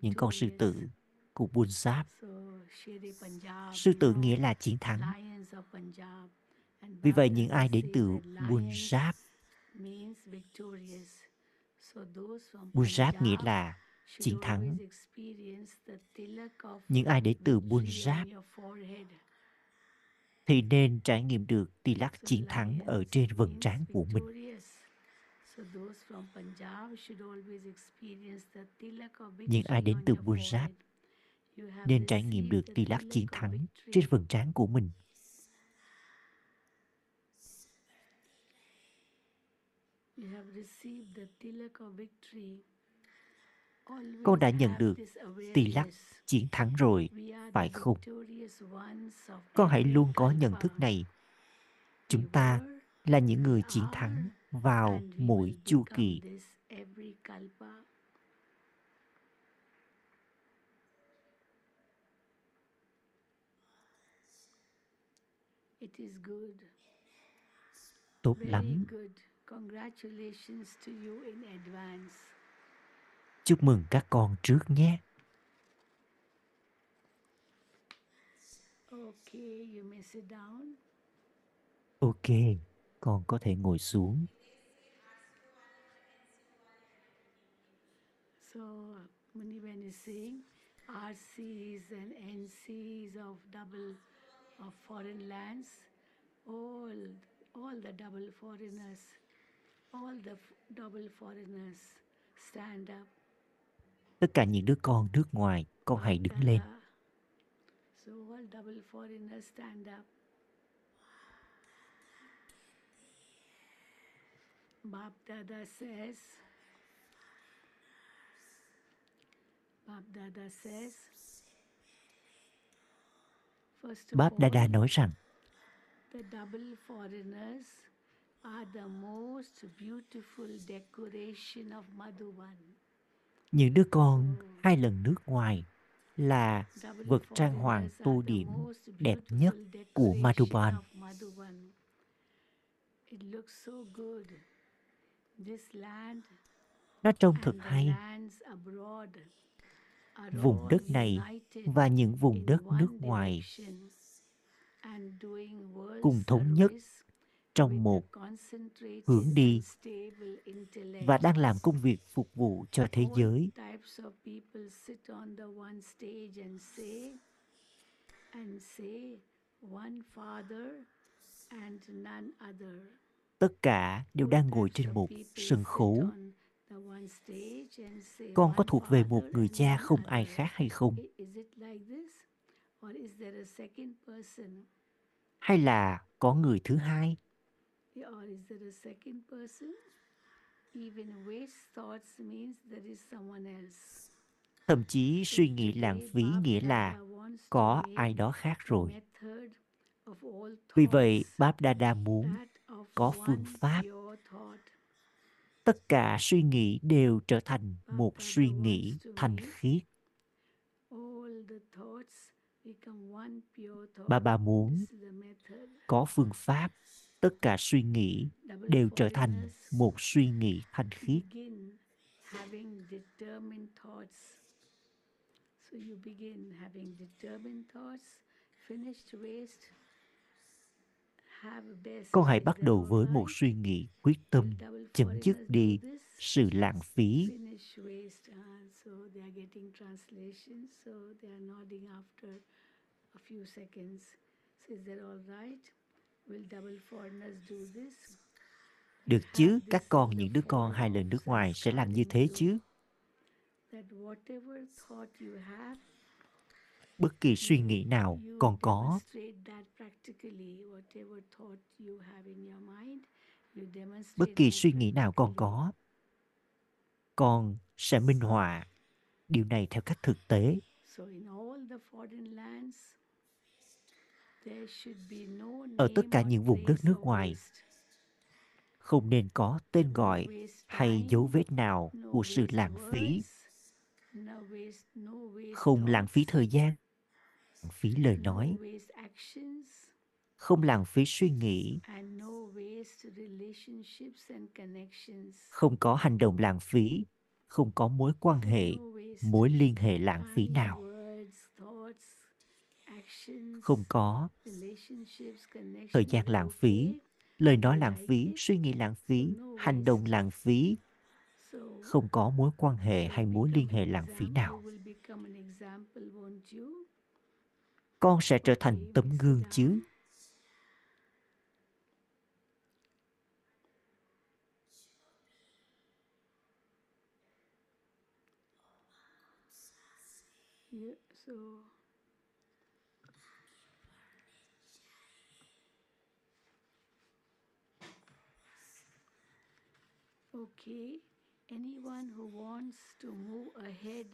những con sư tử của Punjab. Sư tử nghĩa là chiến thắng. Vì vậy những ai đến từ Punjab, Punjab nghĩa là chiến thắng. những ai đến từ your forehead. thì nên trải nghiệm được tilak So chiến thắng ở trên vầng trán của mình. victorious. So those from Punjab should always experience the tilak of Những ai đến từ. You have nên trải nghiệm được the tilak chiến thắng trên vầng trán của mình. You have received the tilak of victory. Con đã nhận được tỷ lắc chiến thắng rồi, phải không? Con hãy luôn có nhận thức này. Chúng ta là những người chiến thắng vào mỗi chu kỳ. Tốt lắm. Congratulations to you in advance. Chúc mừng các con trước nhé. Okay, you may sit down. Ok, con có thể ngồi xuống. So Muniben is saying RCs and NCs of double of foreign lands, all all the double foreigners, all the double foreigners stand up. Tất cả những đứa con nước ngoài, con hãy đứng lên. Dada. So all double foreigners stand up. Bap Dada says, Bap Dada says, first of Báp Đa all, nói rằng the double foreigners are the most beautiful decoration of Madhuban những đứa con hai lần nước ngoài là vật trang hoàng tu điểm đẹp nhất của Madhuban. Nó trông thật hay. Vùng đất này và những vùng đất nước ngoài cùng thống nhất trong một hướng đi và đang làm công việc phục vụ cho thế giới. Tất cả đều đang ngồi trên một sân khấu. Con có thuộc về một người cha không ai khác hay không? Hay là có người thứ hai? Thậm chí suy nghĩ lãng phí nghĩa là có ai đó khác rồi. Vì vậy, Báp Đa Đa muốn có phương pháp. tất cả suy nghĩ đều trở thành một suy nghĩ thanh khiết. Bà bà muốn có phương pháp, tất cả suy nghĩ đều trở thành một suy nghĩ thanh khiết. So you begin having determined thoughts, finished waste. Con hãy bắt đầu với một suy nghĩ quyết tâm, chấm dứt đi sự lãng phí. A few seconds. So is that all right? Will double foreigners do this? Được chứ, các con những đứa con hai lần nước ngoài sẽ làm như thế chứ. you, That whatever thought you have, Bất kỳ suy nghĩ nào con có, bất kỳ suy nghĩ nào con practically. có, con sẽ minh họa điều này theo cách thực tế. So in all the foreign lands, there should be no Ở tất cả những vùng đất nước ngoài, không nên có tên gọi hay dấu vết nào của sự lãng phí, không lãng phí thời gian lãng phí lời nói. không lãng phí suy nghĩ. Không có hành động lãng phí không có mối quan hệ mối liên hệ lãng phí nào không có. Thời gian lãng phí. Lời nói lãng phí, suy nghĩ lãng phí, hành động lãng phí. Không có mối quan hệ hay mối liên hệ lãng phí nào. Con sẽ trở thành tấm gương chứ Yeah, so okay, anyone who wants to move ahead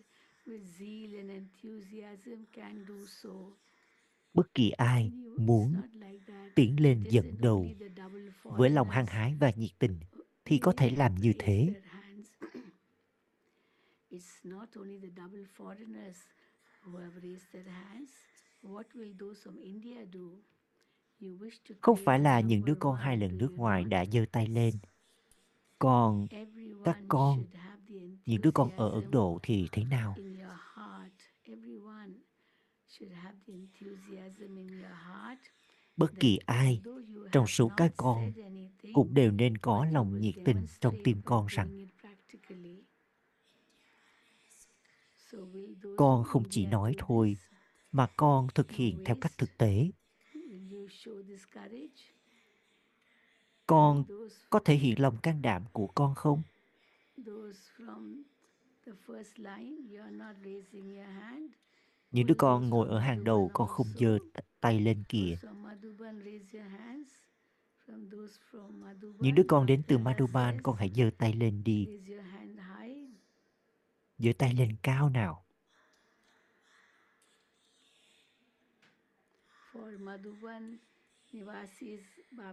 with zeal and enthusiasm can do so. bất kỳ ai muốn tiến lên dẫn đầu với lòng hăng hái và nhiệt tình who thì có thể làm như thế it's not only the double foreigners who have raised their hands. What will those from India do? You wish to không phải là những đứa con hai lần nước ngoài đã giơ tay lên còn Everyone con, những đứa con ở ấn độ thì thế nào? in your heart. Everyone should have the enthusiasm in your heart. bất kỳ ai trong số các con cũng đều nên có lòng nhiệt tình trong tim con rằng con không chỉ nói thôi mà con thực hiện theo cách thực tế Will you show this courage? Con có thể hiện lòng can đảm của con không those from the first line, you are not raising your hand. những đứa con ngồi ở hàng đầu con không giơ tay lên kìa Those from Madhuban, raise your hands. From those from Madhuban, những đứa con đến từ Madhuban con hãy giơ tay lên đi raise your hand high. giơ tay lên cao nào For Madhuban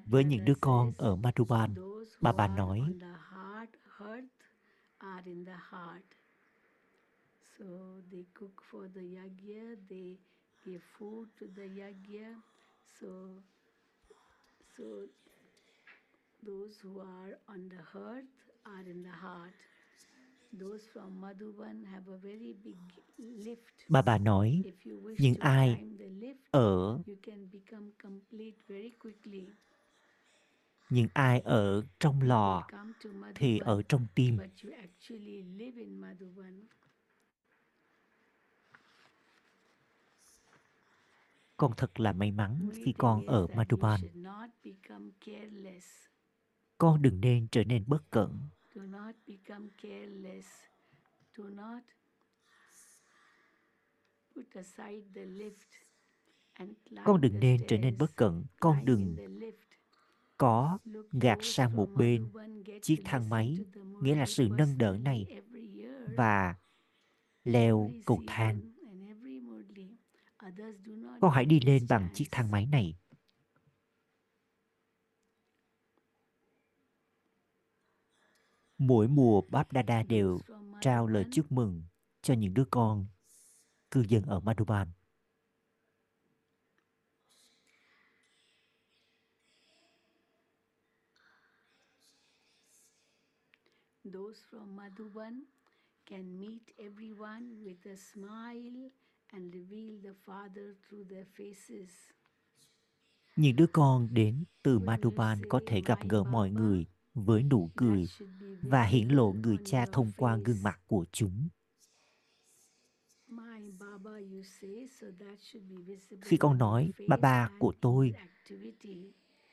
với những đứa con ở Madhuban, bà bà nói those who are on the earth are in the heart bà bà nói If you wish những to ai climb the lift, ở you can become complete very quickly. những ai ở trong lò thì ở trong tim but you actually live in Madhuban. con thật là may mắn khi con ở Madhuban should not become careless. con đừng nên trở nên bất cẩn Do not become careless. Do not put aside the lift and climb con đừng nên trở nên bất cẩn. Con đừng có gạt sang một bên. chiếc thang máy nghĩa là sự nâng đỡ này và leo cầu thang. con hãy đi lên bằng chiếc thang máy này mỗi mùa Báp Đa Đa đều trao lời chúc mừng cho những đứa con cư dân ở Madhuban. Those from Madhuban can meet everyone with a smile and reveal the Father through their faces. Những đứa con đến từ Madhuban có thể gặp gỡ mọi người với nụ cười và hiển lộ người cha thông qua gương mặt của chúng. Khi con nói baba ba ba của tôi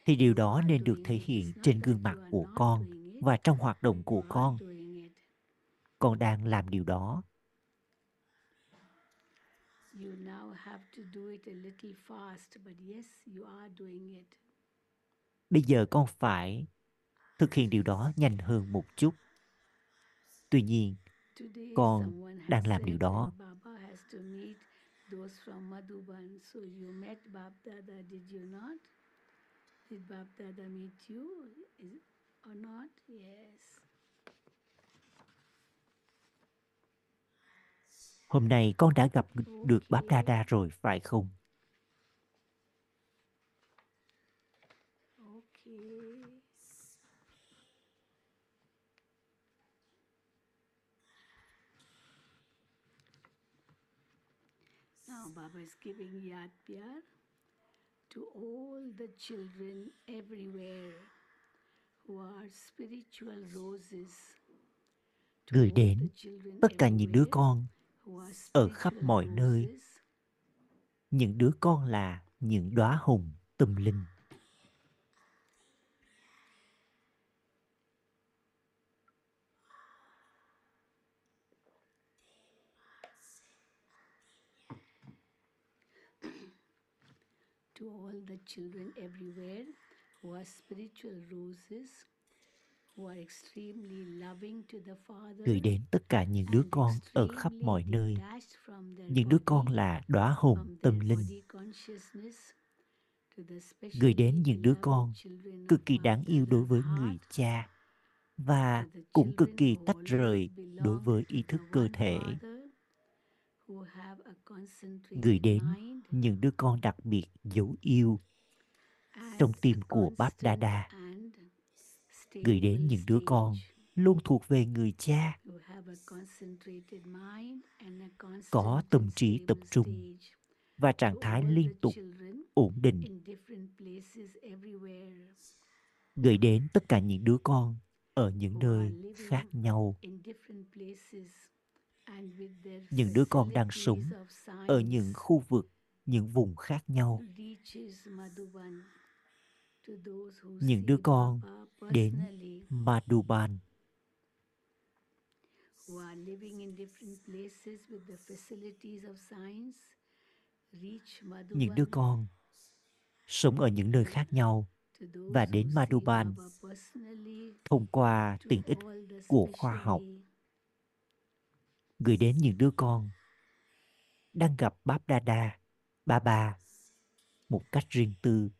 thì điều đó nên được thể hiện trên gương mặt của con và trong hoạt động của con. Con đang làm điều đó. You now have to do it a little fast, but yes, you are doing it. Bây giờ con phải thực hiện điều đó nhanh hơn một chút. Tuy nhiên, con đang làm điều đó. Hôm nay con đã gặp được Báp Dada rồi phải không? Okay. Now Baba is giving Yad Pyar to all the children everywhere who are spiritual roses. Gửi đến tất cả những đứa con ở khắp mọi nơi. Những đứa con là những đóa hồng tâm linh. To all the children everywhere who are spiritual roses, who are extremely loving to the Father, Gửi đến tất cả những đứa con ở khắp mọi nơi. Những đứa con là đóa from tâm linh. Gửi đến những đứa con cực kỳ đáng yêu đối với người cha và cũng cực kỳ tách rời đối với ý thức cơ thể. Father, who have a Gửi đến những đứa con đặc biệt dấu yêu trong tim của Báp Đa Đa. Gửi đến những đứa con luôn thuộc về người cha, có tâm trí tập trung và trạng thái liên tục ổn định. Gửi đến tất cả những đứa con ở những nơi khác nhau, những đứa con đang sống ở những khu vực, những vùng khác nhau. Những đứa con đến Madhuban, who are living in different places with the facilities of science reach những đứa con sống ở những nơi khác nhau và đến Madhuban thông qua tiện ích của khoa học gửi đến những đứa con. Đang gặp Báp Đa Đa, Ba Ba một cách riêng tư,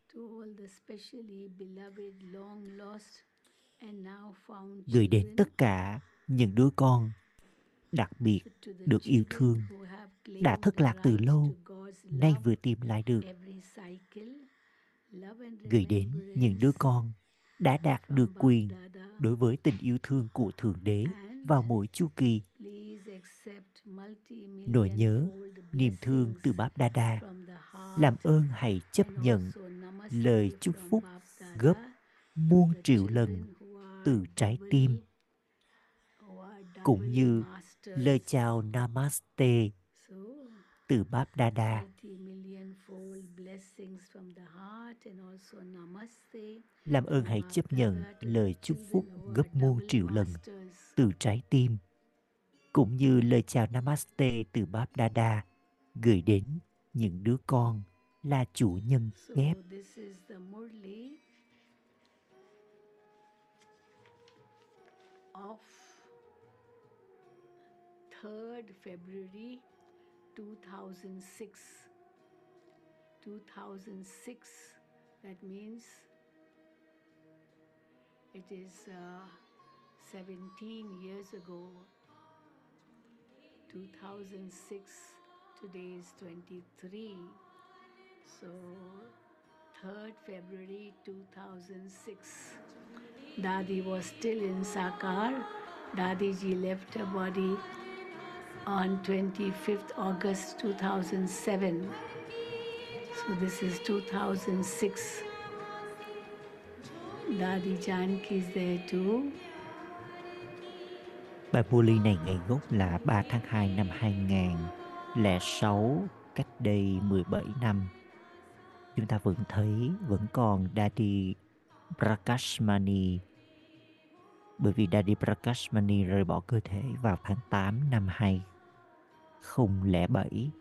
gửi đến tất cả những đứa con đặc biệt được yêu thương, đã thất lạc từ lâu, nay vừa tìm lại được, gửi đến những đứa con đã đạt được quyền đối với tình yêu thương của Thượng Đế vào mỗi chu kỳ, nỗi nhớ, niềm thương từ Báp Đa Đa. Làm ơn hãy chấp nhận lời chúc phúc gấp muôn triệu lần từ trái tim. Cũng như lời chào Namaste từ Báp Đa Đa. Làm ơn hãy chấp nhận lời chúc phúc gấp muôn triệu lần từ trái tim cũng như lời chào Namaste từ Báp Đa gửi đến những đứa con là chủ nhân So ghép. this is the Murli of 3rd February 2006. 2006, that means it is uh, 17 years ago. 2006, today is 23. So, 3rd February 2006. Dadi was still in Sakar. Dadi ji left her body on 25th August 2007. So, this is 2006. Dadi Janki is there too. Bài Muli này ngày gốc là 3 tháng 2 năm 2006, cách đây 17 năm. Chúng ta vẫn thấy vẫn còn Daddy Prakashmani bởi vì Daddy Prakashmani rời bỏ cơ thể vào tháng 8 năm 2007